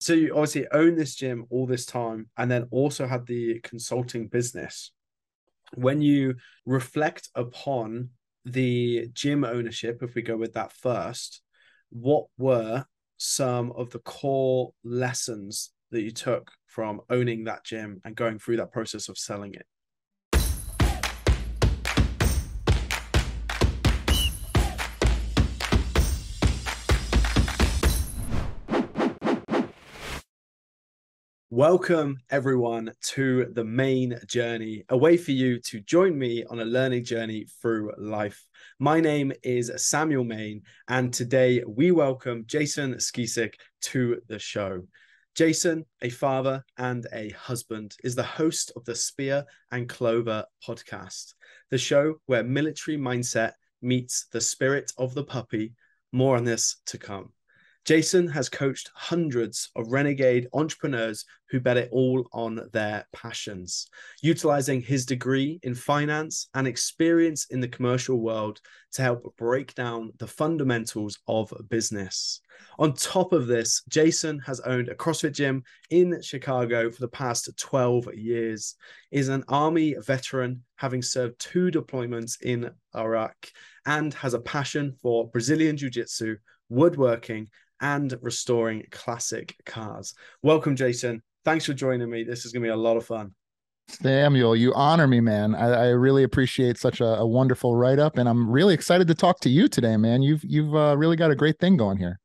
So you obviously own this gym all this time and then also had the consulting business. When you reflect upon the gym ownership, if we go with that first, what were some of the core lessons that you took from owning that gym and going through that process of selling it? Welcome, everyone, to the main journey, a way for you to join me on a learning journey through life. My name is Samuel Main, and today we welcome Jason Skeesick to the show. Jason, a father and a husband, is the host of the Spear and Clover podcast, the show where military mindset meets the spirit of the puppy. More on this to come. Jason has coached hundreds of renegade entrepreneurs who bet it all on their passions, utilizing his degree in finance and experience in the commercial world to help break down the fundamentals of business. On top of this, Jason has owned a CrossFit gym in Chicago for the past 12 years, is an army veteran having served two deployments in Iraq and has a passion for Brazilian jiu-jitsu, woodworking and restoring classic cars. Welcome, Jason. Thanks for joining me. This is going to be a lot of fun. Samuel, you honor me, man. I, I really appreciate such a, a wonderful write up, and I'm really excited to talk to you today, man. You've you've uh, really got a great thing going here.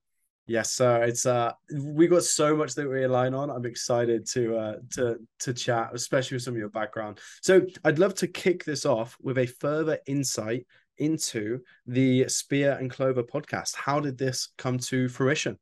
Yes, sir. It's uh, we got so much that we align on. I'm excited to uh to to chat, especially with some of your background. So I'd love to kick this off with a further insight into the Spear and Clover podcast. How did this come to fruition?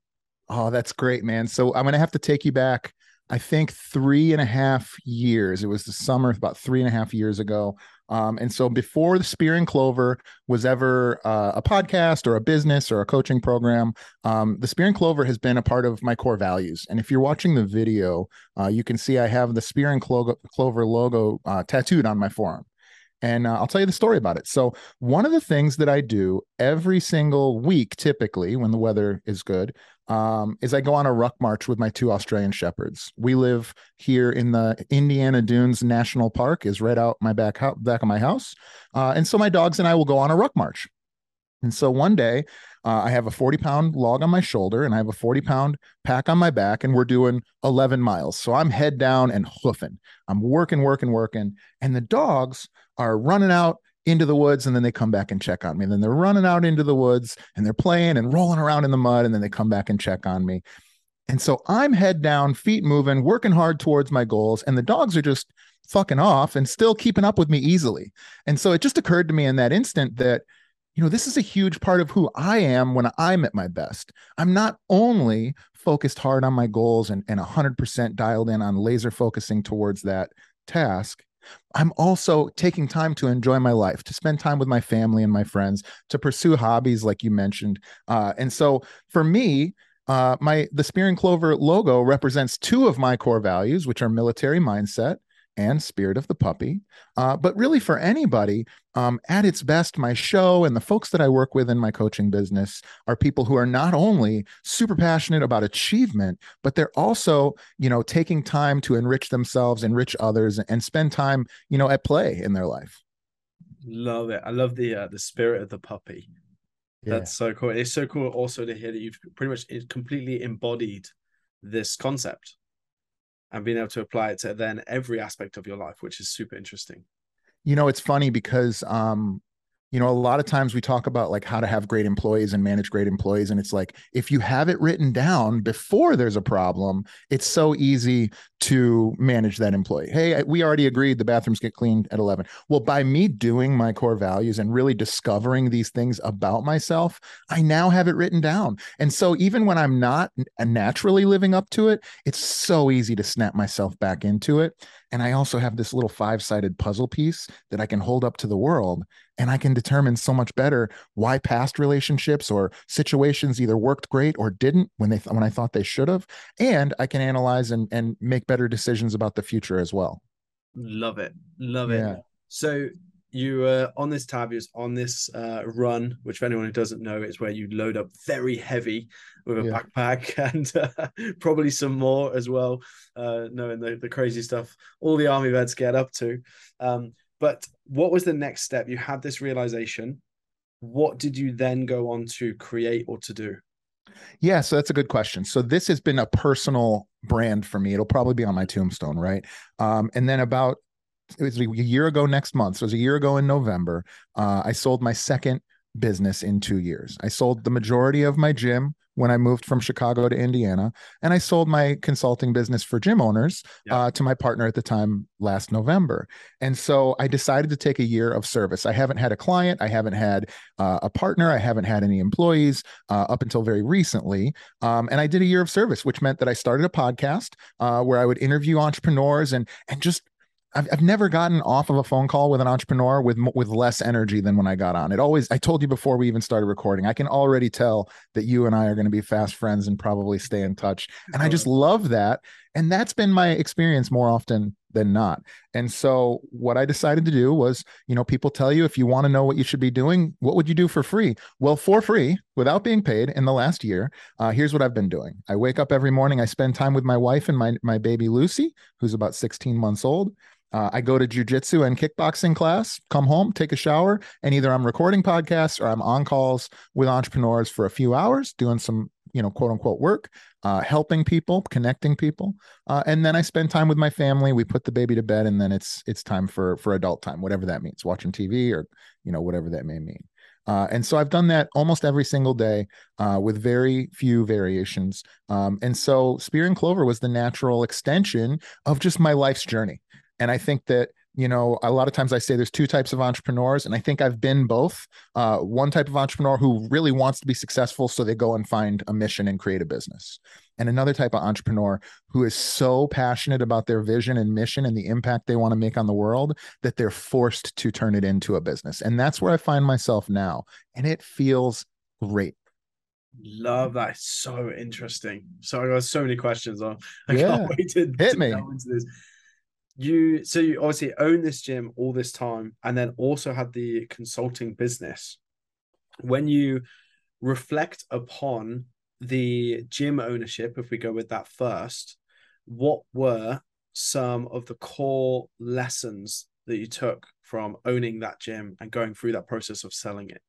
Oh, that's great, man. So I'm going to have to take you back, I think, three and a half years. It was the summer, about three and a half years ago. Um, and so before the Spear and Clover was ever uh, a podcast or a business or a coaching program, um, the Spear and Clover has been a part of my core values. And if you're watching the video, uh, you can see I have the Spear and Clover logo uh, tattooed on my forearm and uh, I'll tell you the story about it. So, one of the things that I do every single week, typically when the weather is good, um, is I go on a ruck march with my two Australian shepherds. We live here in the Indiana Dunes National Park, is right out my back ho- back of my house, uh, and so my dogs and I will go on a ruck march. And so one day, uh, I have a 40 pound log on my shoulder and I have a 40 pound pack on my back, and we're doing 11 miles. So I'm head down and hoofing. I'm working, working, working. And the dogs are running out into the woods and then they come back and check on me. And then they're running out into the woods and they're playing and rolling around in the mud and then they come back and check on me. And so I'm head down, feet moving, working hard towards my goals. And the dogs are just fucking off and still keeping up with me easily. And so it just occurred to me in that instant that you know, this is a huge part of who I am when I'm at my best. I'm not only focused hard on my goals and, and 100% dialed in on laser focusing towards that task. I'm also taking time to enjoy my life, to spend time with my family and my friends, to pursue hobbies like you mentioned. Uh, and so for me, uh, my the Spear and Clover logo represents two of my core values, which are military mindset and Spirit of the Puppy. Uh, but really, for anybody, um, at its best, my show and the folks that I work with in my coaching business are people who are not only super passionate about achievement, but they're also, you know, taking time to enrich themselves, enrich others, and spend time, you know, at play in their life. Love it. I love the uh, the spirit of the puppy. Yeah. That's so cool. It's so cool also to hear that you've pretty much completely embodied this concept and being able to apply it to then every aspect of your life, which is super interesting. You know, it's funny because um, you know, a lot of times we talk about like how to have great employees and manage great employees. And it's like, if you have it written down before there's a problem, it's so easy to manage that employee. Hey, we already agreed the bathrooms get cleaned at 11. Well, by me doing my core values and really discovering these things about myself, I now have it written down. And so even when I'm not naturally living up to it, it's so easy to snap myself back into it. And I also have this little five sided puzzle piece that I can hold up to the world and I can determine so much better why past relationships or situations either worked great or didn't when they th- when I thought they should have, and I can analyze and and make better decisions about the future as well. Love it, love it. Yeah. So you were on this tab, you was on this uh, run, which for anyone who doesn't know, is where you load up very heavy with a yeah. backpack and uh, probably some more as well, uh, knowing the, the crazy stuff all the army vets get up to. Um, but what was the next step? You had this realization. What did you then go on to create or to do? Yeah, so that's a good question. So this has been a personal brand for me. It'll probably be on my tombstone, right? Um, and then about it was a year ago next month. So it was a year ago in November. Uh, I sold my second business in two years. I sold the majority of my gym when I moved from Chicago to Indiana, and I sold my consulting business for gym owners yeah. uh, to my partner at the time last November. And so I decided to take a year of service. I haven't had a client, I haven't had uh, a partner, I haven't had any employees uh, up until very recently. Um, and I did a year of service, which meant that I started a podcast uh, where I would interview entrepreneurs and and just I've, I've never gotten off of a phone call with an entrepreneur with with less energy than when I got on. It always I told you before we even started recording. I can already tell that you and I are going to be fast friends and probably stay in touch. And I just love that. And that's been my experience more often than not. And so what I decided to do was, you know, people tell you if you want to know what you should be doing, what would you do for free? Well, for free, without being paid in the last year, uh, here's what I've been doing. I wake up every morning, I spend time with my wife and my my baby Lucy, who's about 16 months old. Uh, I go to jujitsu and kickboxing class, come home, take a shower, and either I'm recording podcasts or I'm on calls with entrepreneurs for a few hours, doing some, you know, quote unquote work, uh, helping people, connecting people, uh, and then I spend time with my family. We put the baby to bed, and then it's it's time for for adult time, whatever that means, watching TV or you know whatever that may mean. Uh, and so I've done that almost every single day uh, with very few variations. Um, and so Spear and Clover was the natural extension of just my life's journey. And I think that you know a lot of times i say there's two types of entrepreneurs and i think i've been both uh, one type of entrepreneur who really wants to be successful so they go and find a mission and create a business and another type of entrepreneur who is so passionate about their vision and mission and the impact they want to make on the world that they're forced to turn it into a business and that's where i find myself now and it feels great Love that. So interesting. So I got so many questions on. I yeah. can't wait to, Hit to me. into this you so you obviously own this gym all this time and then also had the consulting business. When you reflect upon the gym ownership if we go with that first what were some of the core lessons that you took from owning that gym and going through that process of selling it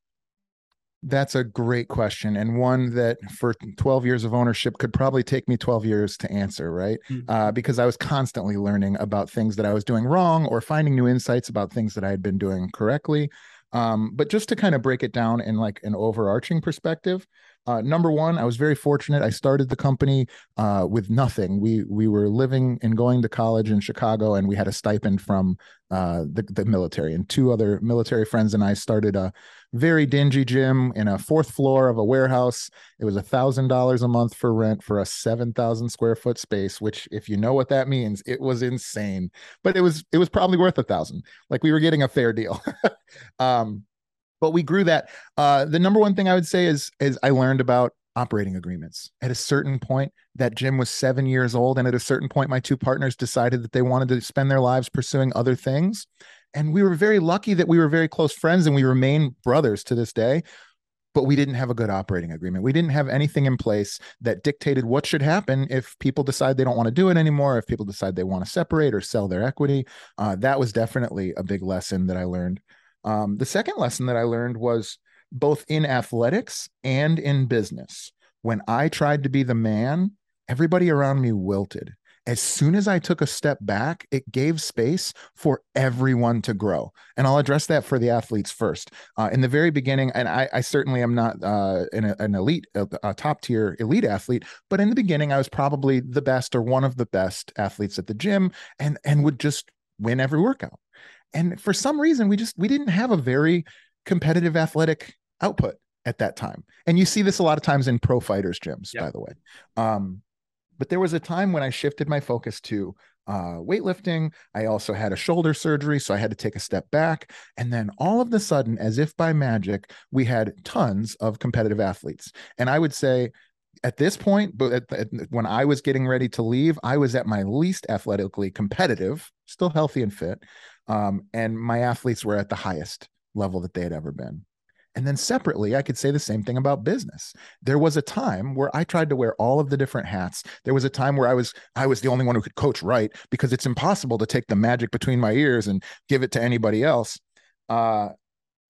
that's a great question, and one that for 12 years of ownership could probably take me 12 years to answer, right? Mm-hmm. Uh, because I was constantly learning about things that I was doing wrong or finding new insights about things that I had been doing correctly. Um, but just to kind of break it down in like an overarching perspective, uh, number one, I was very fortunate. I started the company uh, with nothing. We we were living and going to college in Chicago, and we had a stipend from uh, the the military. And two other military friends and I started a very dingy gym in a fourth floor of a warehouse. It was a thousand dollars a month for rent for a seven thousand square foot space. Which, if you know what that means, it was insane. But it was it was probably worth a thousand. Like we were getting a fair deal. um, but we grew that. Uh, the number one thing I would say is is I learned about operating agreements. At a certain point, that gym was seven years old, and at a certain point, my two partners decided that they wanted to spend their lives pursuing other things. And we were very lucky that we were very close friends, and we remain brothers to this day. But we didn't have a good operating agreement. We didn't have anything in place that dictated what should happen if people decide they don't want to do it anymore, if people decide they want to separate or sell their equity. Uh, that was definitely a big lesson that I learned. Um, the second lesson that I learned was both in athletics and in business. When I tried to be the man, everybody around me wilted. As soon as I took a step back, it gave space for everyone to grow. And I'll address that for the athletes first. Uh, in the very beginning, and I, I certainly am not uh, an, an, elite, a, a top tier elite athlete, but in the beginning, I was probably the best or one of the best athletes at the gym and, and would just win every workout and for some reason we just we didn't have a very competitive athletic output at that time. And you see this a lot of times in pro fighters gyms by the way. Um, but there was a time when i shifted my focus to uh, weightlifting. I also had a shoulder surgery so i had to take a step back. And then all of the sudden as if by magic we had tons of competitive athletes. And i would say at this point, but at, at, when I was getting ready to leave, I was at my least athletically competitive, still healthy and fit. Um, and my athletes were at the highest level that they had ever been. And then separately, I could say the same thing about business. There was a time where I tried to wear all of the different hats. There was a time where I was I was the only one who could coach right because it's impossible to take the magic between my ears and give it to anybody else. Uh,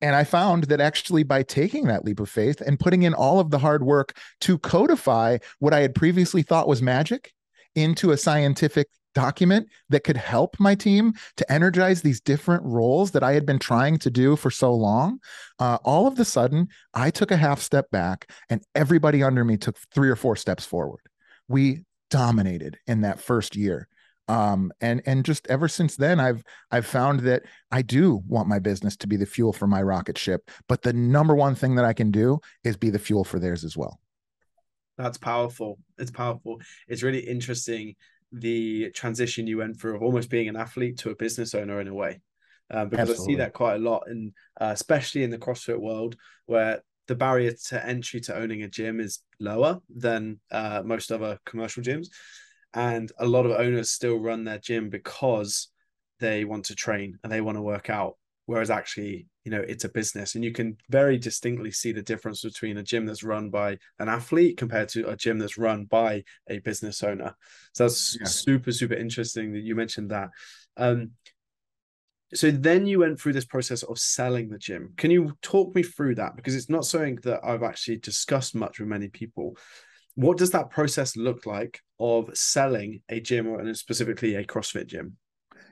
and I found that actually by taking that leap of faith and putting in all of the hard work to codify what I had previously thought was magic into a scientific document that could help my team to energize these different roles that I had been trying to do for so long, uh, all of a sudden, I took a half step back and everybody under me took three or four steps forward. We dominated in that first year. Um, and and just ever since then, I've I've found that I do want my business to be the fuel for my rocket ship, but the number one thing that I can do is be the fuel for theirs as well. That's powerful. It's powerful. It's really interesting the transition you went through of almost being an athlete to a business owner in a way. Um, because Absolutely. I see that quite a lot, and uh, especially in the CrossFit world, where the barrier to entry to owning a gym is lower than uh, most other commercial gyms, and a lot of owners still run their gym because they want to train and they want to work out, whereas actually you know it's a business. And you can very distinctly see the difference between a gym that's run by an athlete compared to a gym that's run by a business owner. So that's yeah. super super interesting that you mentioned that. Um so then you went through this process of selling the gym. Can you talk me through that? Because it's not something that i've actually discussed much with many people. What does that process look like of selling a gym or specifically a crossfit gym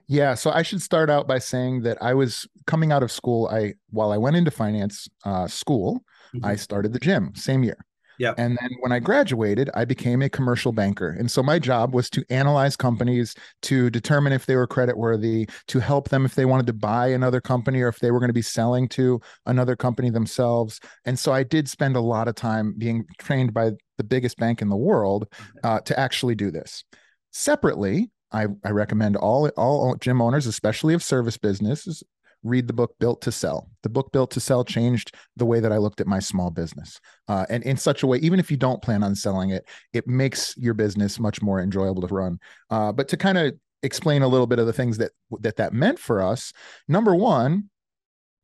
yeah, so I should start out by saying that I was coming out of school. I while I went into finance uh, school, mm-hmm. I started the gym same year. Yeah. And then when I graduated, I became a commercial banker. And so my job was to analyze companies, to determine if they were credit worthy, to help them if they wanted to buy another company or if they were going to be selling to another company themselves. And so I did spend a lot of time being trained by the biggest bank in the world mm-hmm. uh, to actually do this. Separately, I, I recommend all all gym owners, especially of service businesses, read the book Built to Sell. The book Built to Sell changed the way that I looked at my small business, uh, and in such a way, even if you don't plan on selling it, it makes your business much more enjoyable to run. Uh, but to kind of explain a little bit of the things that that that meant for us, number one.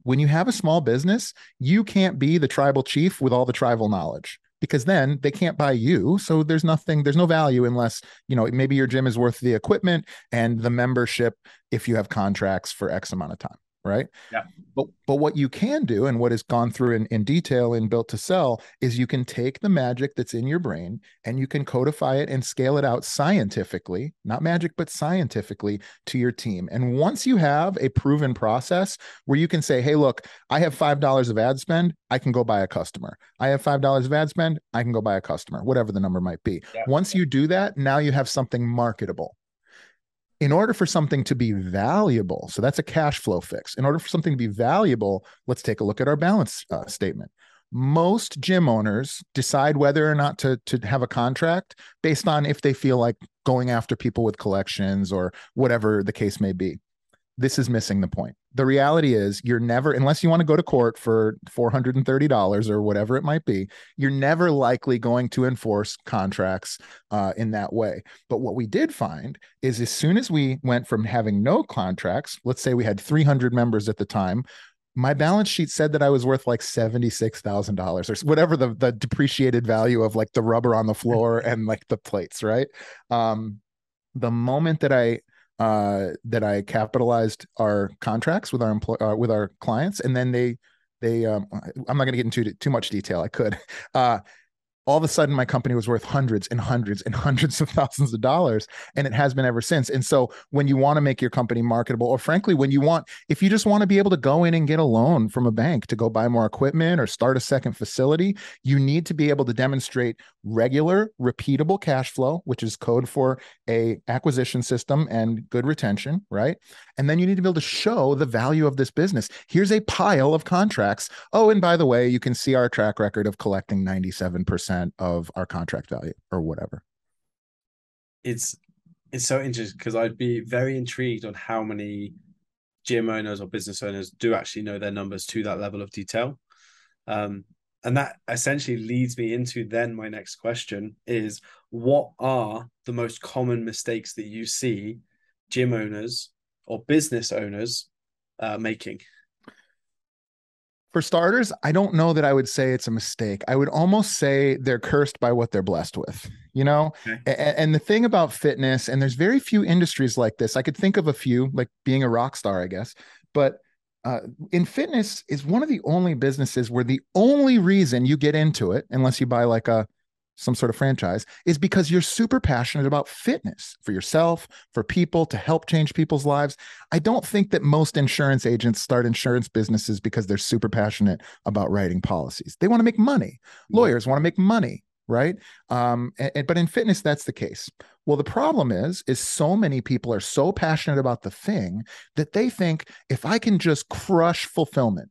When you have a small business, you can't be the tribal chief with all the tribal knowledge because then they can't buy you. So there's nothing there's no value unless you know maybe your gym is worth the equipment and the membership if you have contracts for x amount of time right? Yeah. But but what you can do and what is gone through in, in detail in built to sell is you can take the magic that's in your brain and you can codify it and scale it out scientifically, not magic, but scientifically to your team. And once you have a proven process where you can say, hey, look, I have five dollars of ad spend, I can go buy a customer. I have five dollars of ad spend, I can go buy a customer, whatever the number might be. Yeah. Once you do that, now you have something marketable in order for something to be valuable, so that's a cash flow fix. In order for something to be valuable, let's take a look at our balance uh, statement. Most gym owners decide whether or not to, to have a contract based on if they feel like going after people with collections or whatever the case may be this is missing the point. The reality is, you're never, unless you want to go to court for $430 or whatever it might be, you're never likely going to enforce contracts uh, in that way. But what we did find is as soon as we went from having no contracts, let's say we had 300 members at the time, my balance sheet said that I was worth like $76,000 or whatever the, the depreciated value of like the rubber on the floor and like the plates, right? Um, the moment that I uh, that I capitalized our contracts with our employ uh, with our clients, and then they they um, I'm not going to get into too much detail. I could. Uh, all of a sudden my company was worth hundreds and hundreds and hundreds of thousands of dollars and it has been ever since. And so when you want to make your company marketable or frankly when you want if you just want to be able to go in and get a loan from a bank to go buy more equipment or start a second facility you need to be able to demonstrate regular repeatable cash flow which is code for a acquisition system and good retention right? And then you need to be able to show the value of this business. Here's a pile of contracts. Oh and by the way you can see our track record of collecting 97% percent of our contract value or whatever. It's it's so interesting because I'd be very intrigued on how many gym owners or business owners do actually know their numbers to that level of detail. Um, and that essentially leads me into then my next question is what are the most common mistakes that you see gym owners or business owners uh, making? For starters, I don't know that I would say it's a mistake. I would almost say they're cursed by what they're blessed with, you know? Okay. And, and, the thing about fitness, and there's very few industries like this. I could think of a few, like being a rock star, I guess. But uh, in fitness is one of the only businesses where the only reason you get into it, unless you buy like a some sort of franchise is because you're super passionate about fitness for yourself, for people, to help change people's lives. I don't think that most insurance agents start insurance businesses because they're super passionate about writing policies. They want to make money. Lawyers want to make money, right? Um, and, but in fitness, that's the case. Well, the problem is, is so many people are so passionate about the thing that they think if I can just crush fulfillment,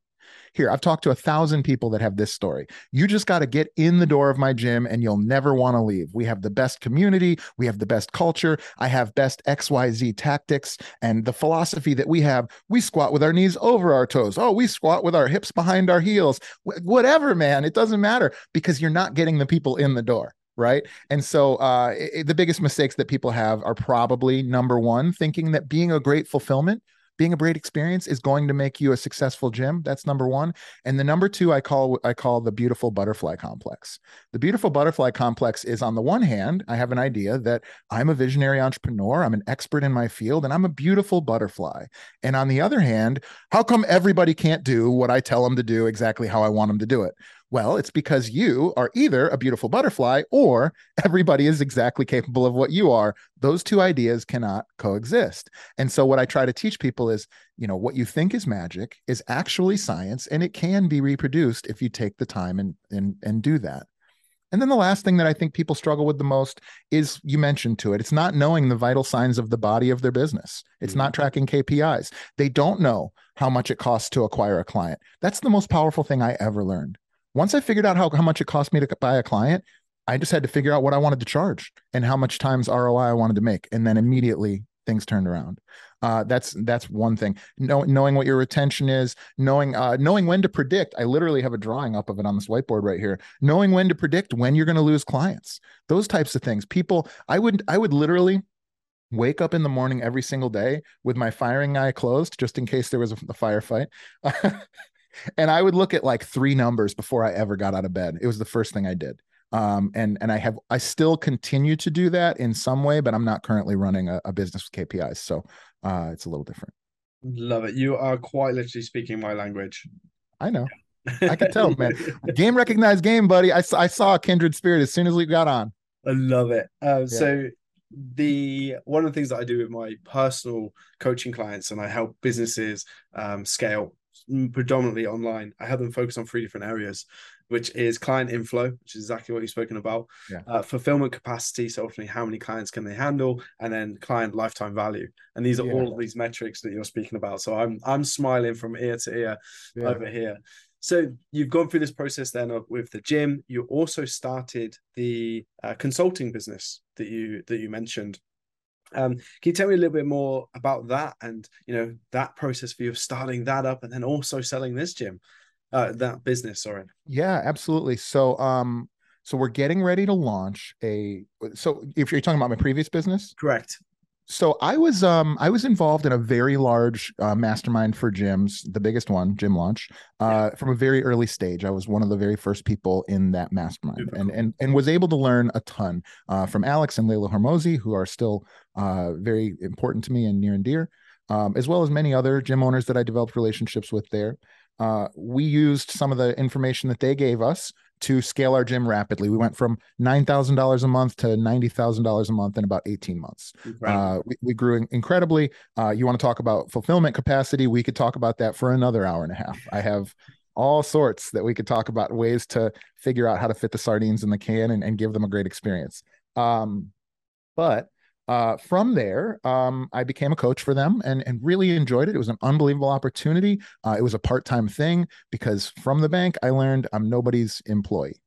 here, I've talked to a thousand people that have this story. You just got to get in the door of my gym and you'll never want to leave. We have the best community, we have the best culture. I have best XYZ tactics. And the philosophy that we have, we squat with our knees over our toes. Oh, we squat with our hips behind our heels. whatever, man. It doesn't matter because you're not getting the people in the door right and so uh, it, the biggest mistakes that people have are probably number one thinking that being a great fulfillment being a great experience is going to make you a successful gym. That's number one. And the number two i call i call the beautiful butterfly complex. The beautiful butterfly complex is on the one hand i have an idea that i'm a visionary entrepreneur i'm an expert in my field and i'm a beautiful butterfly. And on the other hand how come everybody can't do what i tell them to do exactly how i want them to do it well, it's because you are either a beautiful butterfly or everybody is exactly capable of what you are. Those two ideas cannot coexist. And so, what I try to teach people is you know, what you think is magic is actually science and it can be reproduced if you take the time and, and, and do that. And then the last thing that I think people struggle with the most is you mentioned to it. It's not knowing the vital signs of the body of their business. It's mm-hmm. not tracking KPIs. They don't know how much it costs to acquire a client. That's the most powerful thing I ever learned. Once I figured out how, how much it cost me to buy a client, I just had to figure out what I wanted to charge and how much times ROI I wanted to make. And then immediately things turned around. Uh, that's that's one thing. Know, knowing what your retention is, knowing uh, knowing when to predict. I literally have a drawing up of it on this whiteboard right here. Knowing when to predict when you're going to lose clients. Those types of things. People, I would I would literally wake up in the morning every single day with my firing eye closed just in case there was a, a firefight and I would look at like three numbers before I ever got out of bed. It was the first thing I did. Um, and and I have I still continue to do that in some way, but I'm not currently running a, a business with KPIs, so uh, it's a little different. Love it. You are quite literally speaking my language. I know. I can tell, man. Game recognized game, buddy. I, I saw a kindred spirit as soon as we got on. I love it. Uh, yeah. So the one of the things that I do with my personal coaching clients, and I help businesses um, scale predominantly online. I have them focus on three different areas, which is client inflow, which is exactly what you've spoken about, yeah. uh, fulfillment capacity, so ultimately how many clients can they handle, and then client lifetime value. And these are yeah. all of these metrics that you're speaking about. So I'm I'm smiling from ear to ear yeah. over here. So you've gone through this process then of, with the gym. You also started the uh, consulting business that you that you mentioned. Um, can you tell me a little bit more about that and you know that process for you of starting that up and then also selling this gym, uh, that business? Sorry. Yeah, absolutely. So, um, so we're getting ready to launch a. So, if you're talking about my previous business, correct so I was um I was involved in a very large uh, mastermind for gyms, the biggest one, Gym Launch, uh, from a very early stage. I was one of the very first people in that mastermind, and and and was able to learn a ton uh, from Alex and Leila Hormozi, who are still uh, very important to me and near and dear, um, as well as many other gym owners that I developed relationships with there. Uh, we used some of the information that they gave us to scale our gym rapidly. We went from $9,000 a month to $90,000 a month in about 18 months. Uh, we, we, grew in, incredibly. Uh, you want to talk about fulfillment capacity? We could talk about that for another hour and a half. I have all sorts that we could talk about ways to figure out how to fit the sardines in the can and, and give them a great experience. Um, but uh, from there, um, I became a coach for them and, and really enjoyed it. It was an unbelievable opportunity. Uh, it was a part time thing because from the bank, I learned I'm nobody's employee.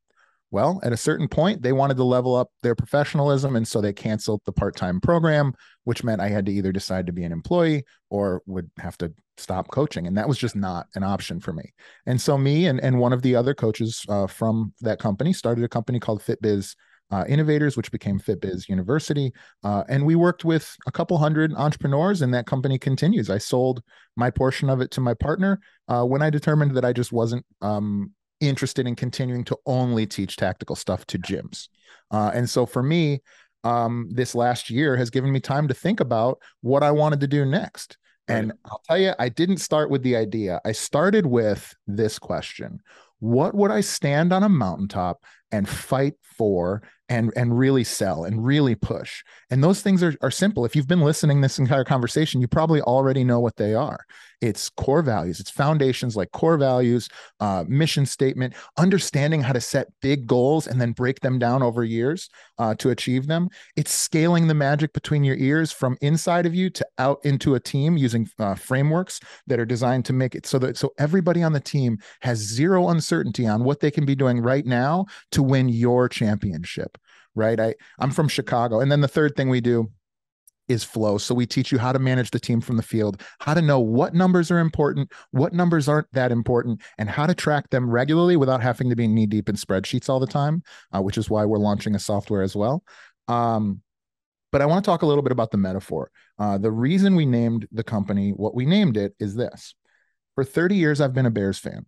Well, at a certain point, they wanted to level up their professionalism. And so they canceled the part time program, which meant I had to either decide to be an employee or would have to stop coaching. And that was just not an option for me. And so, me and, and one of the other coaches uh, from that company started a company called FitBiz uh, Innovators, which became FitBiz University. Uh, and we worked with a couple hundred entrepreneurs, and that company continues. I sold my portion of it to my partner uh, when I determined that I just wasn't um, interested in continuing to only teach tactical stuff to gyms. Uh, and so for me, um, this last year has given me time to think about what I wanted to do next. And I'll tell you, I didn't start with the idea. I started with this question What would I stand on a mountaintop and fight for and and really sell and really push. And those things are, are simple. If you've been listening this entire conversation you probably already know what they are it's core values it's foundations like core values uh, mission statement understanding how to set big goals and then break them down over years uh, to achieve them. It's scaling the magic between your ears from inside of you to out into a team using uh, frameworks that are designed to make it so that so everybody on the team has zero uncertainty on what they can be doing right now to win your championship right? I i'm from chicago. And then the third thing we do is flow. So we teach you how to manage the team from the field, how to know what numbers are important, what numbers aren't that important, and how to track them regularly without having to be knee deep in spreadsheets all the time, uh, which is why we're launching a software as well. Um, but I want to talk a little bit about the metaphor. Uh, the reason we named the company what we named it is this. For 30 years, I've been a Bears fan.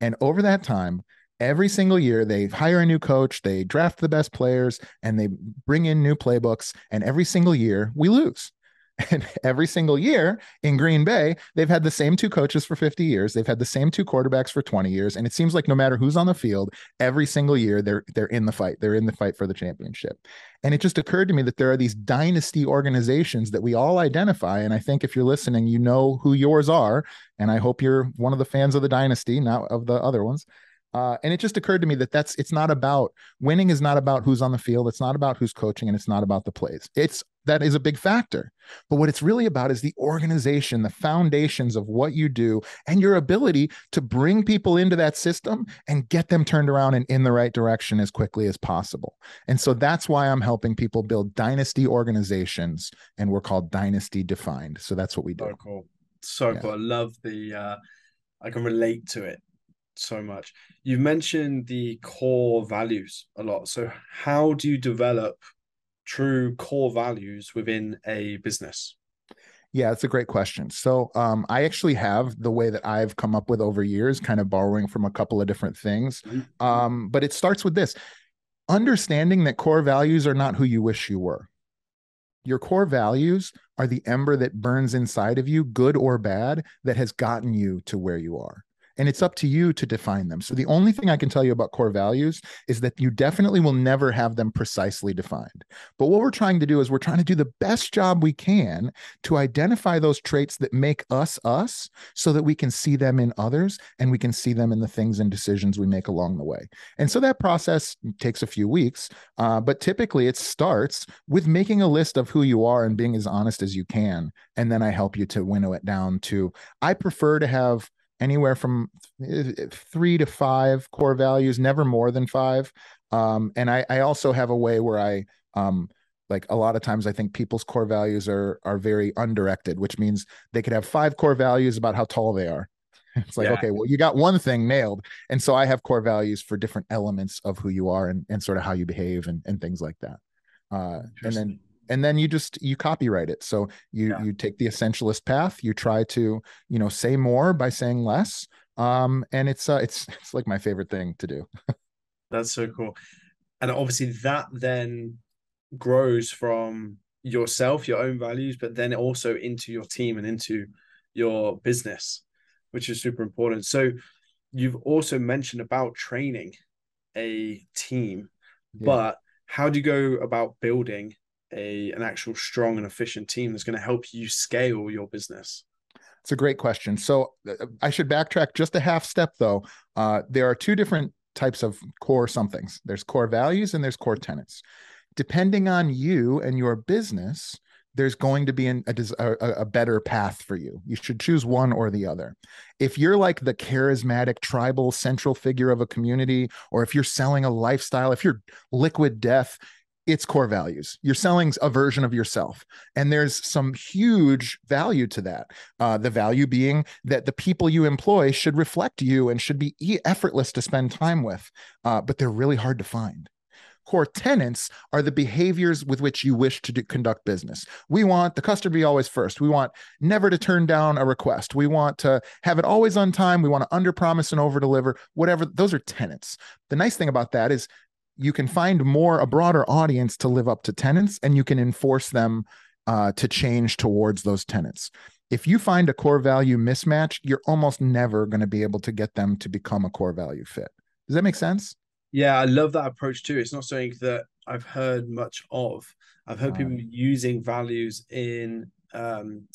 And over that time, every single year they hire a new coach they draft the best players and they bring in new playbooks and every single year we lose and every single year in Green Bay, they've had the same two coaches for 50 years. They've had the same two quarterbacks for 20 years. And it seems like no matter who's on the field, every single year they're they're in the fight. They're in the fight for the championship. And it just occurred to me that there are these dynasty organizations that we all identify. And I think if you're listening, you know who yours are. And I hope you're one of the fans of the dynasty, not of the other ones. Uh, and it just occurred to me that that's it's not about winning is not about who's on the field it's not about who's coaching and it's not about the plays. It's that is a big factor. But what it's really about is the organization the foundations of what you do and your ability to bring people into that system and get them turned around and in the right direction as quickly as possible. And so that's why i'm helping people build dynasty organizations and we're called dynasty defined. So that's what we do. So cool. So yeah. cool. I love the uh i can relate to it so much. You've mentioned the core values a lot. So, how do you develop true core values within a business? Yeah, that's a great question. So, um, I actually have the way that I've come up with over years, kind of borrowing from a couple of different things. Mm-hmm. Um, but it starts with this understanding that core values are not who you wish you were. Your core values are the ember that burns inside of you, good or bad, that has gotten you to where you are and it's up to you to define them. So the only thing I can tell you about core values is that you definitely will never have them precisely defined. But what we're trying to do is we're trying to do the best job we can to identify those traits that make us us so that we can see them in others and we can see them in the things and decisions we make along the way. And so that process takes a few weeks, uh, but typically it starts with making a list of who you are and being as honest as you can. And then I help you to winnow it down to, I prefer to have anywhere from three to five core values, never more than five. Um, and I, I also have a way where I um, like a lot of times I think people's core values are are very undirected, which means they could have five core values about how tall they are. It's like, yeah. okay, well, you got one thing nailed. And so I have core values for different elements of who you are and, and sort of how you behave and, and things like that. Uh, and then and then you just you copyright it so you yeah. you take the essentialist path you try to you know say more by saying less um and it's uh it's it's like my favorite thing to do that's so cool and obviously that then grows from yourself your own values but then also into your team and into your business which is super important so you've also mentioned about training a team yeah. but how do you go about building a an actual strong and efficient team that's going to help you scale your business? It's a great question. So uh, I should backtrack just a half step though. Uh, there are two different types of core somethings. There's core values and there's core tenets. Depending on you and your business, there's going to be an, a, a, a, better path for you. You should choose one or the other. If you're like the charismatic, tribal, central figure of a community, or if you're selling a lifestyle, if you're liquid death, its core values. You're selling a version of yourself. And there's some huge value to that. Uh, the value being that the people you employ should reflect you and should be effortless to spend time with, uh, but they're really hard to find. core tenants are the behaviors with which you wish to do, conduct business. We want the customer to be always first. We want never to turn down a request. We want to have it always on time. We want to under promise and over deliver, whatever. Those are tenants. The nice thing about that is you can find more, a broader audience to live up to tenants and you can enforce them uh, to change towards those tenants if you find a core value mismatch, you're almost never going to be able to get them to become a core value fit. Does that make sense? Yeah, I love that approach too. It's not something that I've heard much of. I've heard people using values in um,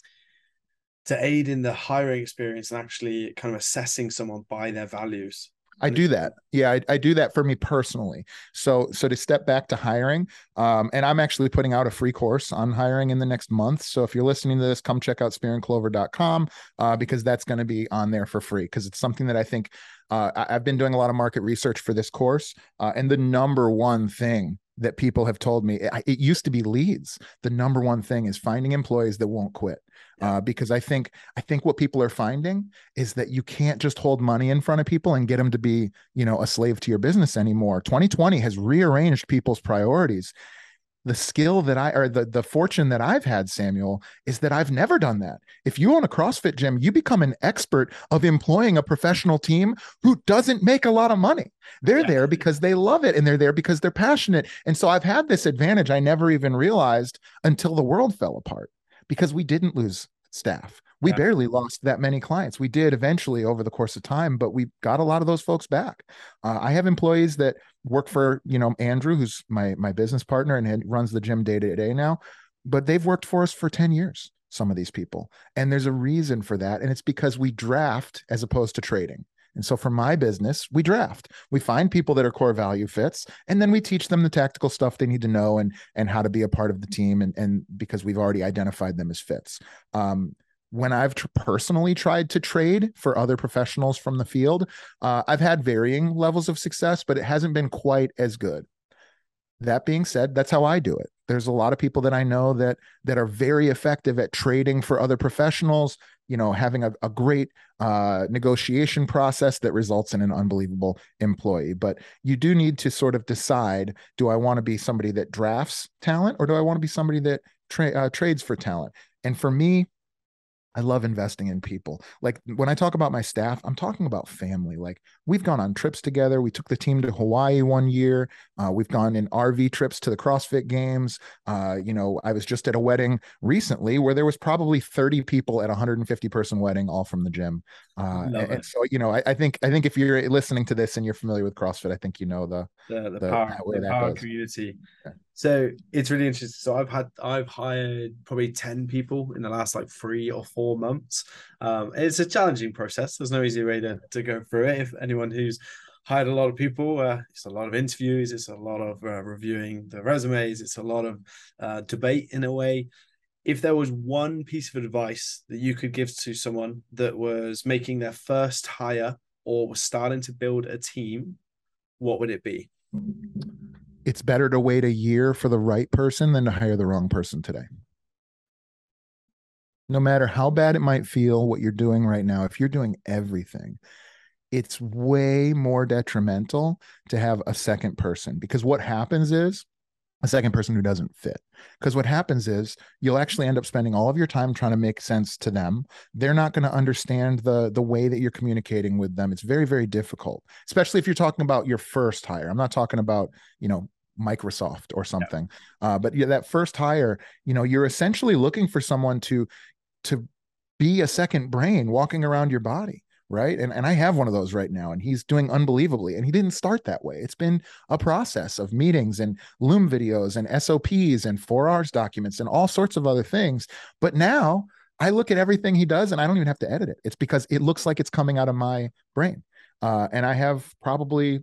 to aid in the hiring experience and actually kind of assessing someone by their values. I do that. Yeah, I, I, do that for me personally. So, so to step back to hiring, um, and I'm actually putting out a free course on hiring in the next month. So if you're listening to this, come check out spearandclover.com uh, because that's going to be on there for free because it's something that I think uh, I, have been doing a lot of market research for this course, uh, and the number one thing that people have told me it, it used to be leads. The number one thing is finding employees that won't quit uh, because I think I think what people are finding is that you can't just hold money in front of people and get them to be you know a slave to your business anymore. 2020 has rearranged people's priorities. The skill that I or the the fortune that I've had, Samuel, is that I've never done that. If you own a CrossFit gym, you become an expert of employing a professional team who doesn't make a lot of money. They're yeah. there because they love it and they're there because they're passionate. And so I've had this advantage I never even realized until the world fell apart because we didn't lose staff. We yeah. barely lost that many clients. We did eventually over the course of time, but we got a lot of those folks back. Uh, I have employees that work for, you know, Andrew, who's my my business partner and runs the gym day to day now, but they've worked for us for 10 years, some of these people. And there's a reason for that. And it's because we draft as opposed to trading. And so for my business, we draft. We find people that are core value fits, and then we teach them the tactical stuff they need to know and and how to be a part of the team. And and because we've already identified them as fits. Um, when I've personally tried to trade for other professionals from the field, uh, I've had varying levels of success, but it hasn't been quite as good. That being said, that's how I do it. There's a lot of people that I know that that are very effective at trading for other professionals, you know having a, a great uh, negotiation process that results in an unbelievable employee but you do need to sort of decide do i want to be somebody that drafts talent or do i want to be somebody that tra- uh, trades for talent and for me I love investing in people. Like when I talk about my staff, I'm talking about family. Like we've gone on trips together. We took the team to Hawaii one year. Uh, we've gone in RV trips to the CrossFit Games. Uh, you know, I was just at a wedding recently where there was probably 30 people at a 150 person wedding, all from the gym. Uh, and, and, so, you know, I, I, think I think if you're listening to this and you're familiar with CrossFit, I think you know the the, the, the power, the power community. Yeah. So it's really interesting. So I've had I've hired probably 10 people in the last like three or four months. Um, it's a challenging process. There's no easy way to, to go through it. If anyone who's hired a lot of people, uh, it's a lot of interviews, it's a lot of uh, reviewing the resumes, it's a lot of uh, debate in a way. If there was one piece of advice that you could give to someone that was making their first hire or was starting to build a team, what would it be? It's better to wait a year for the right person than to hire the wrong person today. No matter how bad it might feel, what you're doing right now, if you're doing everything, it's way more detrimental to have a second person because what happens is a second person who doesn't fit. Because what happens is you'll actually end up spending all of your time trying to make sense to them. They're not going to understand the the way that you're communicating with them. It's very very difficult, especially if you're talking about your first hire. I'm not talking about you know Microsoft or something. Yeah. Uh, but yeah, that first hire, you know, you're essentially looking for someone to to be a second brain walking around your body right? And, and i have one of those right now and he's doing unbelievably and he didn't start that way. It's been a process of meetings and loom videos and sops and 4Rs documents and all sorts of other things. But now i look at everything he does and i don't even have to edit it. It's because it looks like it's coming out of my brain. Uh, and i have probably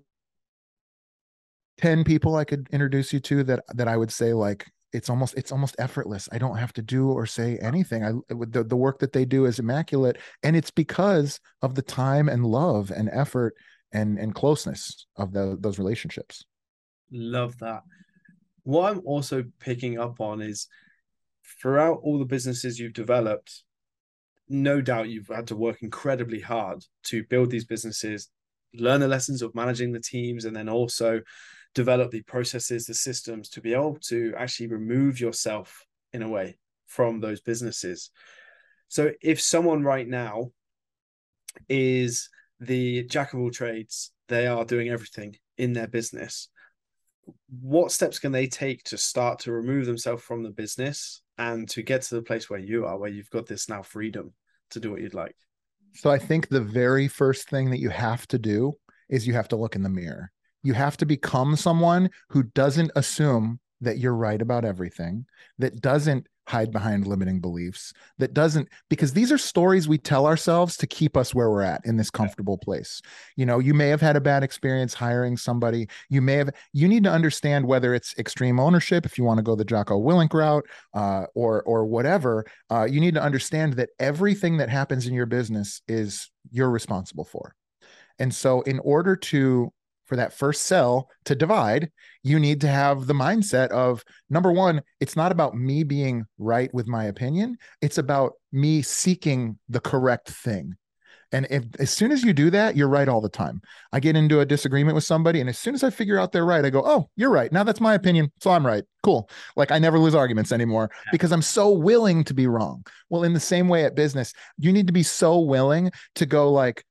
10 people I could introduce you to that that I would say like it's almost it's almost effortless. I don't have to do or say anything. I the, the work that they do is immaculate and it's because of the time and love and effort and and closeness of the, those relationships. Love that. What I'm also picking up on is throughout all the businesses you've developed, no doubt you've had to work incredibly hard to build these businesses, learn the lessons of managing the teams, and then also develop the processes, the systems to be able to actually remove yourself in a way from those businesses. So if someone right now is the jack of all trades, they are doing everything in their business. What steps can they take to start to remove themselves from the business and to get to the place where you are, where you've got this now freedom to do what you'd like? So I think the very first thing that you have to do is you have to look in the mirror. You have to become someone who doesn't assume that you're right about everything, that doesn't hide behind limiting beliefs that doesn't because these are stories we tell ourselves to keep us where we're at in this comfortable place. You know you may have had a bad experience hiring somebody. You may have you need to understand whether it's extreme ownership if you want to go the jocko willink route uh, or or whatever uh, you need to understand that everything that happens in your business is you're responsible for. And so in order to for that first cell to divide, you need to have the mindset of number one, it's not about me being right with my opinion, it's about me seeking the correct thing. And if as soon as you do that, you're right all the time. I get into a disagreement with somebody, and as soon as I figure out they're right, I go, Oh, you're right. Now that's my opinion. So I'm right. Cool. Like I never lose arguments anymore because I'm so willing to be wrong. Well, in the same way at business, you need to be so willing to go, like,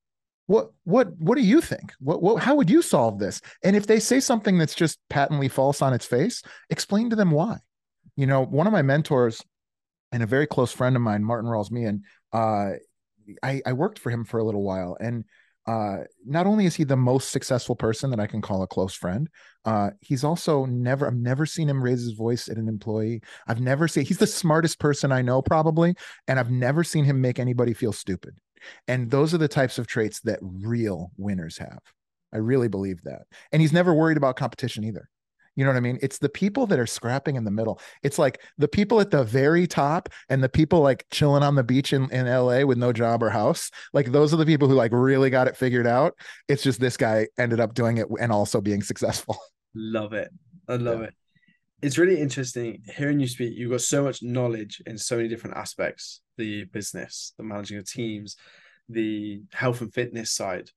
what what what do you think what, what how would you solve this and if they say something that's just patently false on its face explain to them why you know one of my mentors and a very close friend of mine martin rawls me uh I, I worked for him for a little while and uh, not only is he the most successful person that I can call a close friend, uh, he's also never, I've never seen him raise his voice at an employee. I've never seen, he's the smartest person I know probably, and I've never seen him make anybody feel stupid. And those are the types of traits that real winners have. I really believe that. And he's never worried about competition either. You know what I mean? It's the people that are scrapping in the middle. It's like the people at the very top and the people like chilling on the beach in, in LA with no job or house. Like those are the people who like really got it figured out. It's just this guy ended up doing it and also being successful. Love it. I love yeah. it. It's really interesting hearing you speak. You've got so much knowledge in so many different aspects the business, the managing of teams, the health and fitness side.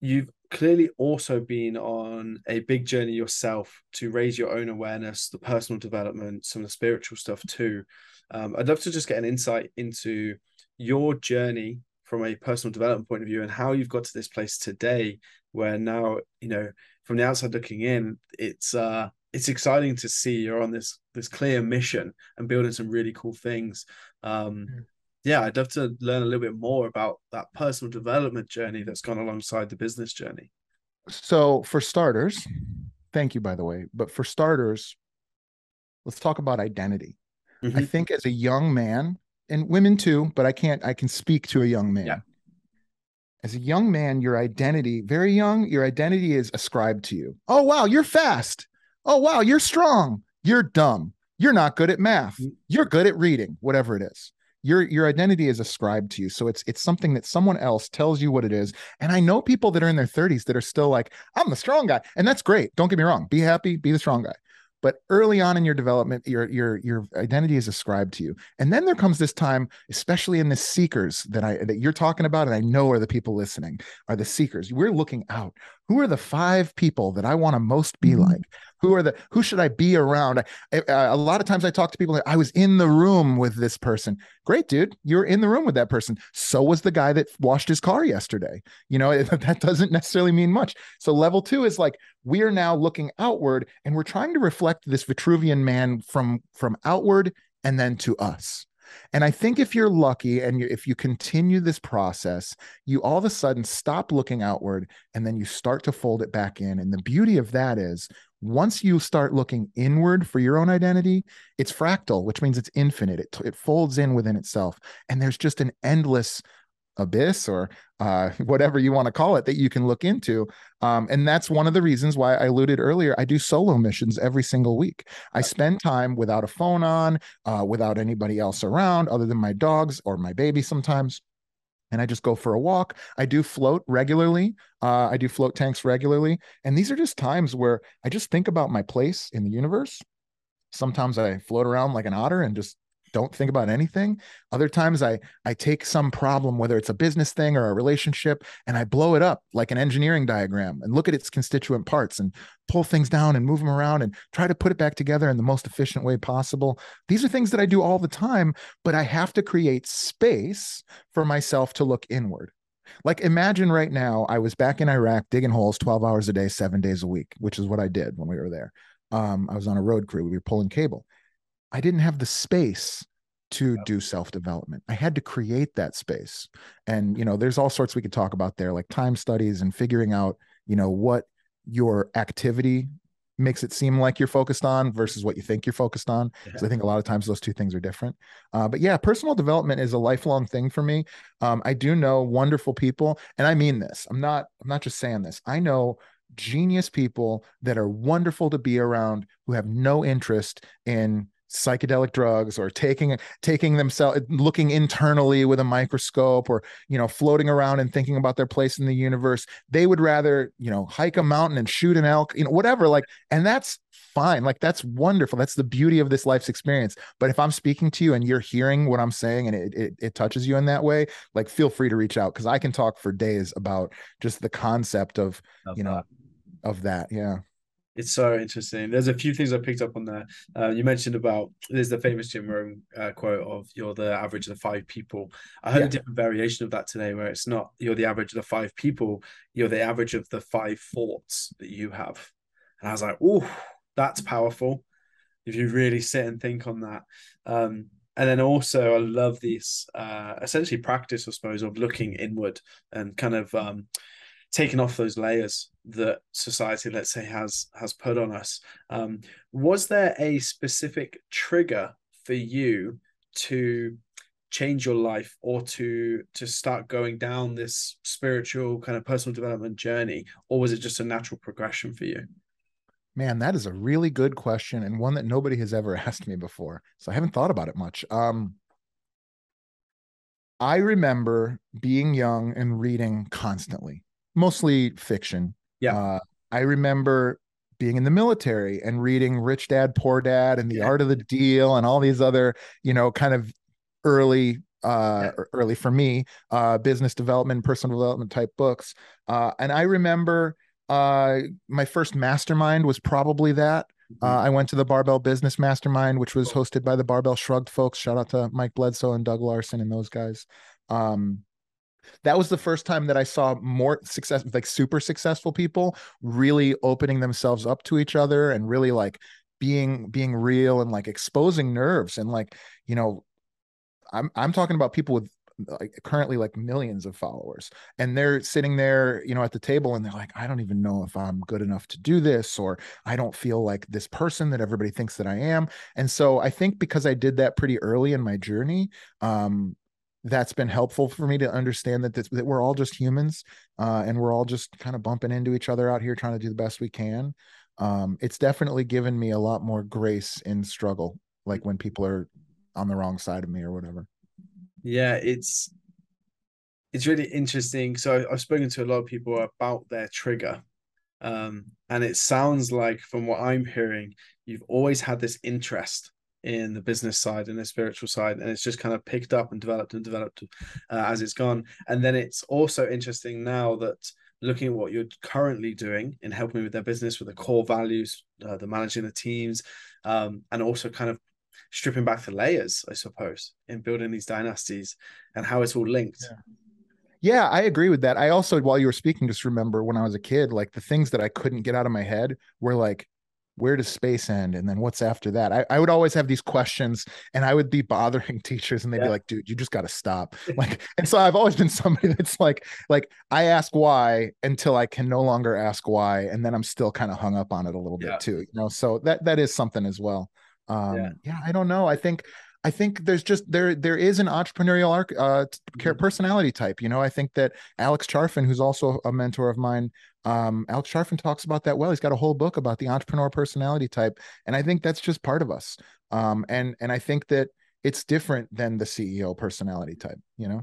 You've clearly also been on a big journey yourself to raise your own awareness, the personal development, some of the spiritual stuff too. Um, I'd love to just get an insight into your journey from a personal development point of view and how you've got to this place today where now you know from the outside looking in it's uh it's exciting to see you're on this this clear mission and building some really cool things. Um yeah i'd love to learn a little bit more about that personal development journey that's gone alongside the business journey. So for starters thank you by the way but for starters let's talk about identity. Mm-hmm. i think as a young man and women too but i can't i can speak to a young man. Yeah. as a young man your identity very young your identity is ascribed to you. Oh wow you're fast oh wow you're strong. You're dumb. You're not good at math. Mm. you're good at reading whatever it is. Your your identity is ascribed to you. So it's it's something that someone else tells you what it is. And i know people that are in their 30s that are still like i'm the strong guy. And that's great. Don't get me wrong. Be happy be the strong guy. But early on in your development your your your identity is ascribed to you. And then there comes this time especially in the seekers that i that you're talking about and i know are the people listening are the seekers. We're looking out. Who are the five people that i want to most be mm-hmm. like who are the who should i be around? I, a lot of times i talk to people i was in the room with this person. Great dude you're in the room with that person. So was the guy that washed his car yesterday. You know that doesn't necessarily mean much. So level two is like we are now looking outward and we're trying to reflect this vitruvian man from from outward and then to us. And I think if you're lucky and you, if you continue this process, you all of a sudden stop looking outward and then you start to fold it back in. And the beauty of that is once you start looking inward for your own identity, it's fractal, which means it's infinite. It, it folds in within itself. And there's just an endless abyss or uh, whatever you want to call it that you can look into. Um, and that's one of the reasons why I alluded earlier. I do solo missions every single week. I spend time without a phone on, uh, without anybody else around other than my dogs or my baby sometimes and I just go for a walk. I do float regularly. Uh, I do float tanks regularly. And these are just times where I just think about my place in the universe. Sometimes I float around like an otter and just don't think about anything. Other times I I take some problem, whether it's a business thing or a relationship, and I blow it up like an engineering diagram and look at its constituent parts and pull things down and move them around and try to put it back together in the most efficient way possible. These are things that I do all the time, but I have to create space for myself to look inward. Like imagine right now, I was back in Iraq digging holes 12 hours a day, seven days a week, which is what I did when we were there. Um, I was on a road crew. We were pulling cable. I didn't have the space to do self development. I had to create that space. And, you know, there's all sorts we could talk about there, like time studies and figuring out, you know, what your activity makes it seem like you're focused on versus what you think you're focused on. Because yeah. I think a lot of times those two things are different. Uh, but yeah, personal development is a lifelong thing for me. Um, I do know wonderful people, and I mean this. I'm not. I'm not just saying this. I know genius people that are wonderful to be around who have no interest in psychedelic drugs or taking taking themselves looking internally with a microscope or you know floating around and thinking about their place in the universe they would rather you know hike a mountain and shoot an elk you know whatever like and that's fine like that's wonderful that's the beauty of this life's experience but if i'm speaking to you and you're hearing what i'm saying and it it, it touches you in that way like feel free to reach out because i can talk for days about just the concept of, of you know that. of that yeah it's so interesting. There's a few things I picked up on there. Uh, you mentioned about there's the famous Jim Rohn uh, quote of "You're the average of the five people." I heard yeah. a different variation of that today, where it's not "You're the average of the five people." You're the average of the five thoughts that you have. And I was like, "Oh, that's powerful." If you really sit and think on that. Um, and then also, I love this uh, essentially practice, I suppose, of looking inward and kind of um, taking off those layers that society, let's say, has has put on us. Um, was there a specific trigger for you to change your life or to to start going down this spiritual kind of personal development journey, or was it just a natural progression for you? Man, that is a really good question and one that nobody has ever asked me before. So I haven't thought about it much. Um, I remember being young and reading constantly mostly fiction. Yeah. Uh, I remember being in the military and reading Rich Dad Poor Dad and The yeah. Art of the Deal and all these other, you know, kind of early uh yeah. early for me uh business development personal development type books uh and i remember uh my first mastermind was probably that mm-hmm. uh, I went to the Barbell Business Mastermind, which was hosted by the Barbell Shrugged folks. Shout out to Mike Bledsoe and Doug Larson and those guys. Um, that was the first time that I saw more success, like super successful people really opening themselves up to each other and really like being being real and like exposing nerves and like you know i'm i'm talking about people with like currently like millions of followers and they're sitting there you know at the table and they're like i don't even know if i'm good enough to do this or i don't feel like this person that everybody thinks that i am. And so i think because i did that pretty early in my journey um that's been helpful for me to understand that this, that we're all just humans uh, and we're all just kind of bumping into each other out here trying to do the best we can. Um, it's definitely given me a lot more grace in struggle like when people are on the wrong side of me or whatever. Yeah it's it's really interesting. So i've spoken to a lot of people about their trigger um, and it sounds like from what i'm hearing you've always had this interest in the business side and the spiritual side and it's just kind of picked up and developed and developed uh, as it's gone and then it's also interesting now that looking at what you're currently doing in helping with their business with the core values uh, the managing the teams um, and also kind of stripping back the layers i suppose in building these dynasties and how it's all linked yeah. Yeah, I agree with that. I also, while you were speaking, just remember when I was a kid, like the things that I couldn't get out of my head were like where does space end and then what's after that I, I would always have these questions and i would be bothering teachers and they'd yeah. be like dude you just got to stop like and so i've always been somebody that's like like i ask why until i can no longer ask why and then i'm still kind of hung up on it a little yeah. bit too you know so that that is something as well um yeah. yeah i don't know i think I think there's just there there is an entrepreneurial arc, uh, mm-hmm. personality type. You know, I think that Alex Charfen, who's also a mentor of mine, um, Alex Charfen talks about that well. He's got a whole book about the entrepreneur personality type, and I think that's just part of us. Um, and and I think that it's different than the CEO personality type. You know.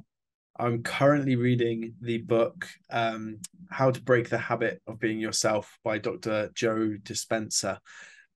I'm currently reading the book um, "How to Break the Habit of Being Yourself" by Dr. Joe Dispenza.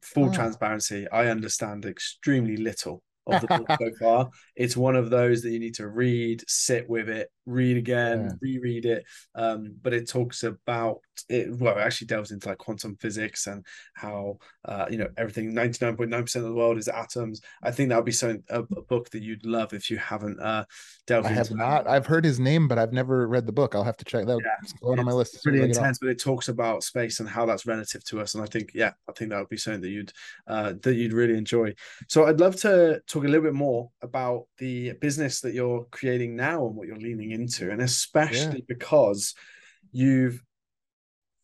Full oh. transparency, I understand extremely little of the book so far. It's one of those that you need to read, sit with it, read again, yeah. reread it. Um, but it talks about it. Well, it actually delves into like quantum physics and how uh, you know everything. Ninety nine point nine percent of the world is atoms. I think that would be something a, a, book that you'd love if you haven't uh, delved. I have not. I've heard his name, but I've never read the book. I'll have to check that. Yeah. It's going on my list. It's pretty intense, but it talks about space and how that's relative to us. And I think, yeah, I think that would be something that you'd uh, that you'd really enjoy. So I'd love to talk a little bit more about the business that you're creating now and what you're leaning into, and especially yeah. because you've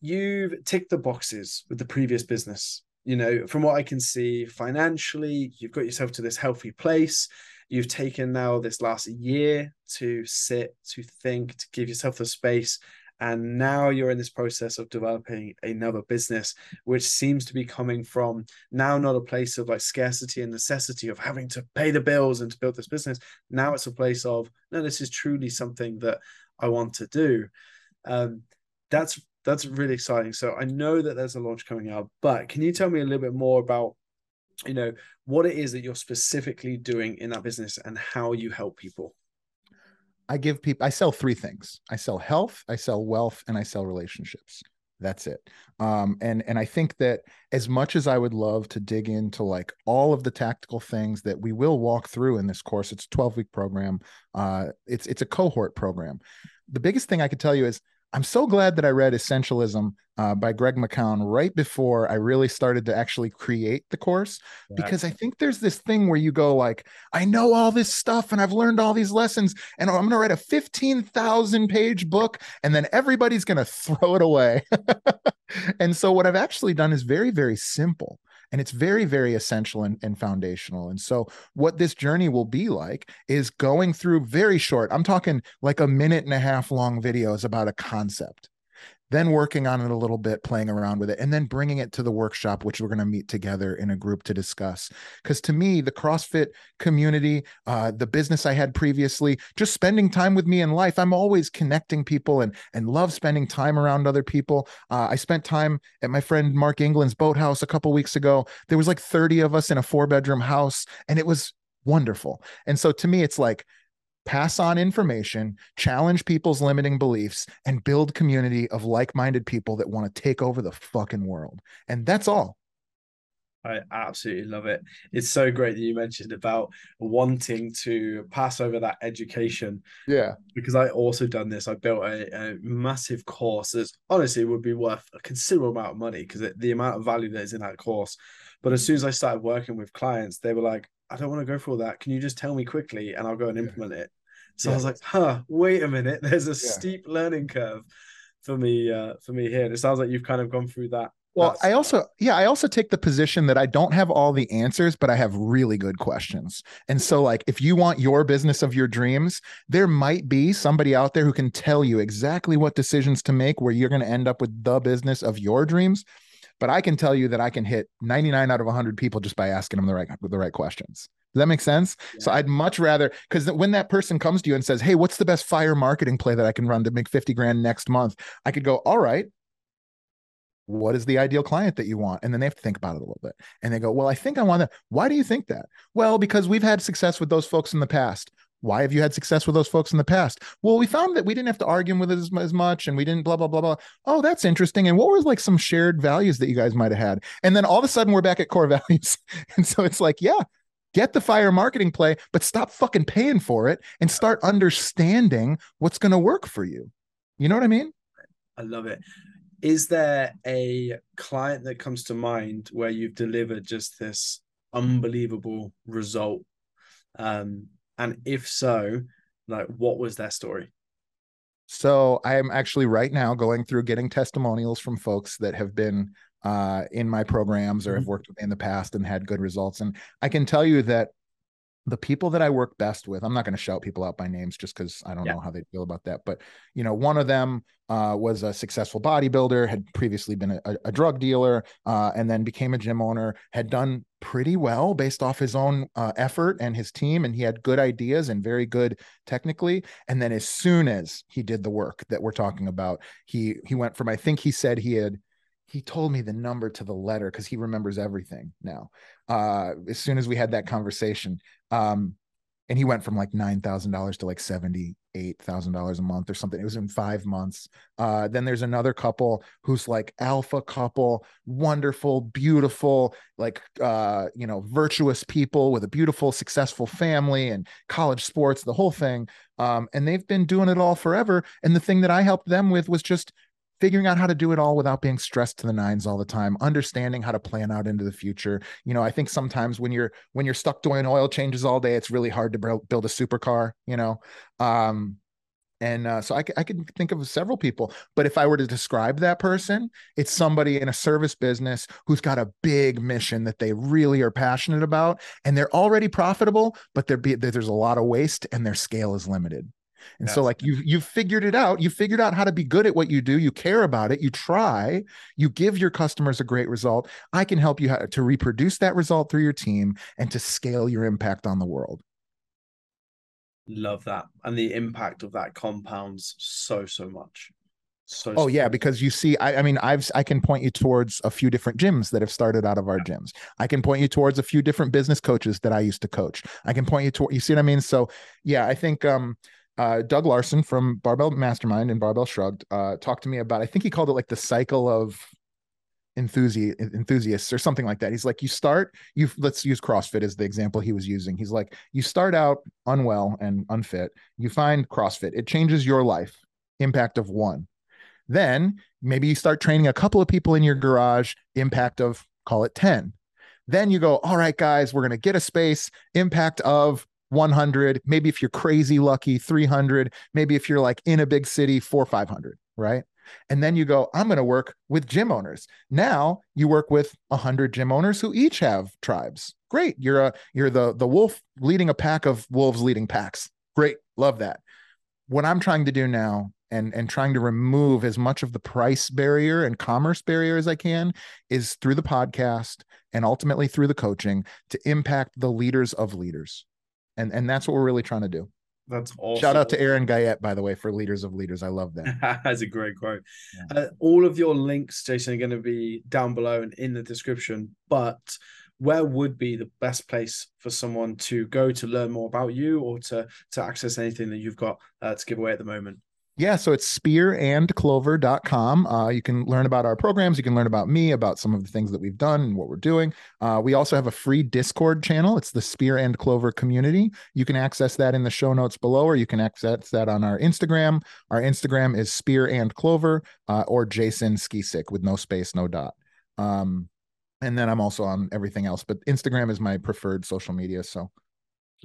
you've ticked the boxes with the previous business. You know, from what I can see, financially, you've got yourself to this healthy place. You've taken now this last year to sit, to think, to give yourself the space and now you're in this process of developing another business which seems to be coming from now not a place of like scarcity and necessity of having to pay the bills and to build this business. Now it's a place of no this is truly something that i want to do. Um, that's that's really exciting. So i know that there's a launch coming out but can you tell me a little bit more about you know what it is that you're specifically doing in that business and how you help people I give people I sell three things. I sell health, I sell wealth, and I sell relationships. That's it. Um, and and I think that as much as I would love to dig into like all of the tactical things that we will walk through in this course, it's a 12 week program. Uh, it's it's a cohort program. The biggest thing I could tell you is I'm so glad that I read Essentialism uh, by Greg McKeown right before I really started to actually create the course because I think there's this thing where you go like, I know all this stuff and I've learned all these lessons and I'm going to write a 15,000 page book and then everybody's going to throw it away. and so what I've actually done is very very simple and it's very very essential and, and, foundational. And so what this journey will be like is going through very short i'm talking like a minute and a half long videos about a concept then working on it a little bit, playing around with it, and then bringing it to the workshop, which we're going to meet together in a group to discuss. Because to me, the CrossFit community, uh, the business I had previously, just spending time with me in life, I'm always connecting people and and love spending time around other people. Uh, I spent time at my friend Mark England's boathouse a couple weeks ago. There was like 30 of us in a four bedroom house, and it was wonderful. And so to me, it's like pass on information, challenge people's limiting beliefs, and build community of like-minded people that want to take over the fucking world. And that's all. I absolutely love it. It's so great that you mentioned about wanting to pass over that education. Yeah. Because I also done this. I built a, a massive course that honestly would be worth a considerable amount of money because the amount of value that is in that course. But as soon as I started working with clients, they were like, I don't want to go for all that. Can you just tell me quickly and I'll go and implement it? So yeah. I was like, huh, wait a minute. There's a yeah. steep learning curve for me, uh, for me here. And it sounds like you've kind of gone through that. Well, I also, yeah, I also take the position that I don't have all the answers, but I have really good questions. And so, like, if you want your business of your dreams, there might be somebody out there who can tell you exactly what decisions to make where you're going to end up with the business of your dreams. But I can tell you that I can hit 99 out of 100 people just by asking them the right the right questions. Does that make sense? Yeah. So I'd much rather because when that person comes to you and says, "Hey, what's the best fire marketing play that I can run to make 50 grand next month?" I could go, "All right, what is the ideal client that you want and then they have to think about it a little bit and they go well i think i want that why do you think that well because we've had success with those folks in the past why have you had success with those folks in the past well we found that we didn't have to argue with it as, as much and we didn't blah blah blah blah oh that's interesting and what were like some shared values that you guys might have had and then all of a sudden we're back at core values and so it's like yeah get the fire marketing play, but stop fucking paying for it and start understanding what's going to work for you. You know what I mean? I love it. Is there a client that comes to mind where you've delivered just this unbelievable result? Um, and if so, like what was their story? So I am actually right now going through getting testimonials from folks that have been uh, in my programs or mm-hmm. have worked with me in the past and had good results. And I can tell you that the people that I work best with, I'm not going to shout people out by names just because I don't yeah. know how they feel about that. But you know, one of them uh, was a successful bodybuilder, had previously been a, a drug dealer, uh, and then became a gym owner. Had done pretty well based off his own uh, effort and his team, and he had good ideas and very good technically. And then as soon as he did the work that we're talking about, he he went from I think he said he had he told me the number to the letter because he remembers everything now. Uh, as soon as we had that conversation, um, and he went from like nine thousand dollars to like seventy eight thousand dollars a month or something. It was in five months. Uh, then there's another couple who's like alpha couple, wonderful, beautiful, like uh, you know, virtuous people with a beautiful, successful family and college sports, the whole thing. Um, and they've been doing it all forever. And the thing that I helped them with was just figuring out how to do it all without being stressed to the nines all the time understanding how to plan out into the future. You know i think sometimes when you're when you're stuck doing oil changes all day it's really hard to build a supercar you know? Um and uh, so I, I can think of several people but if i were to describe that person it's somebody in a service business who's got a big mission that they really are passionate about and they're already profitable but be, there's a lot of waste and their scale is limited and so like you you've figured it out. You figured out how to be good at what you do. You care about it. You try. You give your customers a great result. I can help you to reproduce that result through your team and to scale your impact on the world. Love that. And the impact of that compounds so so much. So oh yeah, because you see, I, I, mean, I've I can point you towards a few different gyms that have started out of our gyms. I can point you towards a few different business coaches that I used to coach. I can point you to you see what I mean. So yeah, I think um, uh, Doug Larson from Barbell Mastermind and Barbell Shrugged uh, talked to me about. I think he called it like the cycle of enthusiast enthusiasts or something like that. He's like, you start, you let's use CrossFit as the example he was using. He's like, you start out unwell and unfit. You find CrossFit. It changes your life. Impact of one. Then maybe you start training a couple of people in your garage. Impact of call it ten. Then you go, all right, guys, we're to get a space. Impact of 100 maybe if you're crazy lucky 300 maybe if you're like in a big city 4 500 right? And then you go i'm going to work with gym owners. Now you work with 100 gym owners who each have tribes. Great you're a you're the the wolf leading a pack of wolves leading packs. Great love that. What i'm trying to do now and and trying to remove as much of the price barrier and commerce barrier as I can is through the podcast and ultimately through the coaching to impact the leaders of leaders and and that's what we're really trying to do. That's awesome. Shout out to Aaron Guyette, by the way, for Leaders of Leaders. I love that. that's a great quote. Yeah. Uh, all of your links, Jason, are going to be down below and in the description. But where would be the best place for someone to go to learn more about you or to to access anything that you've got uh, to give away at the moment? Yeah, so it's spearandclover.com. Uh, you can learn about our programs. You can learn about me, about some of the things that we've done and what we're doing. Uh, we also have a free Discord channel. It's the Spear and Clover community. You can access that in the show notes below, or you can access that on our Instagram. Our Instagram is Spear and Clover uh, or Jason Skeesick with no space, no dot. Um, and then I'm also on everything else, but Instagram is my preferred social media. So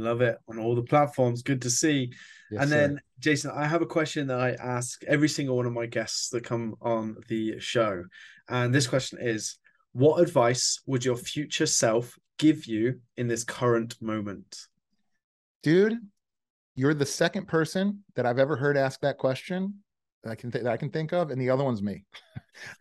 love it on all the platforms. Good to see. Yes, and then, sir. Jason, I have a question that I ask every single one of my guests that come on the show. And this question is What advice would your future self give you in this current moment? Dude, you're the second person that I've ever heard ask that question that I can th- that I can think of, and the other one's me.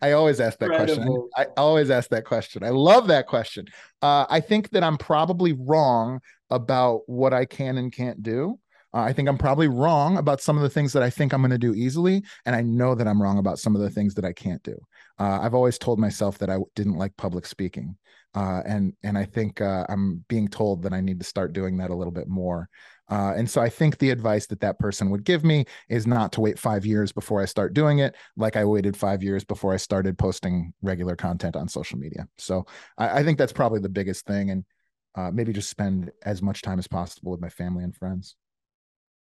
I always ask that Incredible. question. I, I, always ask that question. I love that question. Uh, I think that I'm probably wrong about what I can and can't do. Uh, I think I'm probably wrong about some of the things that I think I'm going to do easily, and I know that I'm wrong about some of the things that I can't do. Uh, I've always told myself that I didn't like public speaking, uh, and and I think uh, I'm being told that I need to start doing that a little bit more. Uh, and so I think the advice that that person would give me is not to wait five years before I start doing it, like I waited five years before I started posting regular content on social media. So I, I think that's probably the biggest thing, and uh, maybe just spend as much time as possible with my family and friends.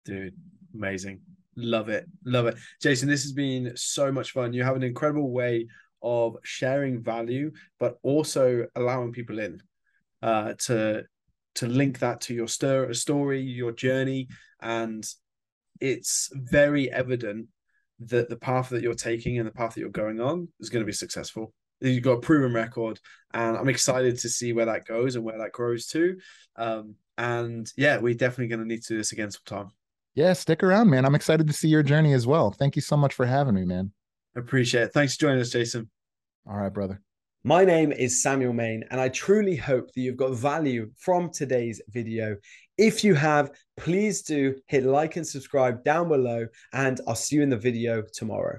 Dude, amazing. Love it. Love it. Jason, this has been so much fun. You have an incredible way of sharing value, but also allowing people in uh, to to link that to your st- story, your journey, and it's very evident that the path that you're taking and the path that you're going on is going to be successful. You've got a proven record, and I'm excited to see where that goes and where that grows to. Um, and yeah, we're definitely going to need to do this again sometime. Yeah, stick around, man. I'm excited to see your journey as well. Thank you so much for having me, man. Appreciate it. Thanks for joining us, Jason. All right, brother. My name is Samuel Main, and I truly hope that you've got value from today's video. If you have, please do hit like and subscribe down below, and I'll see you in the video tomorrow.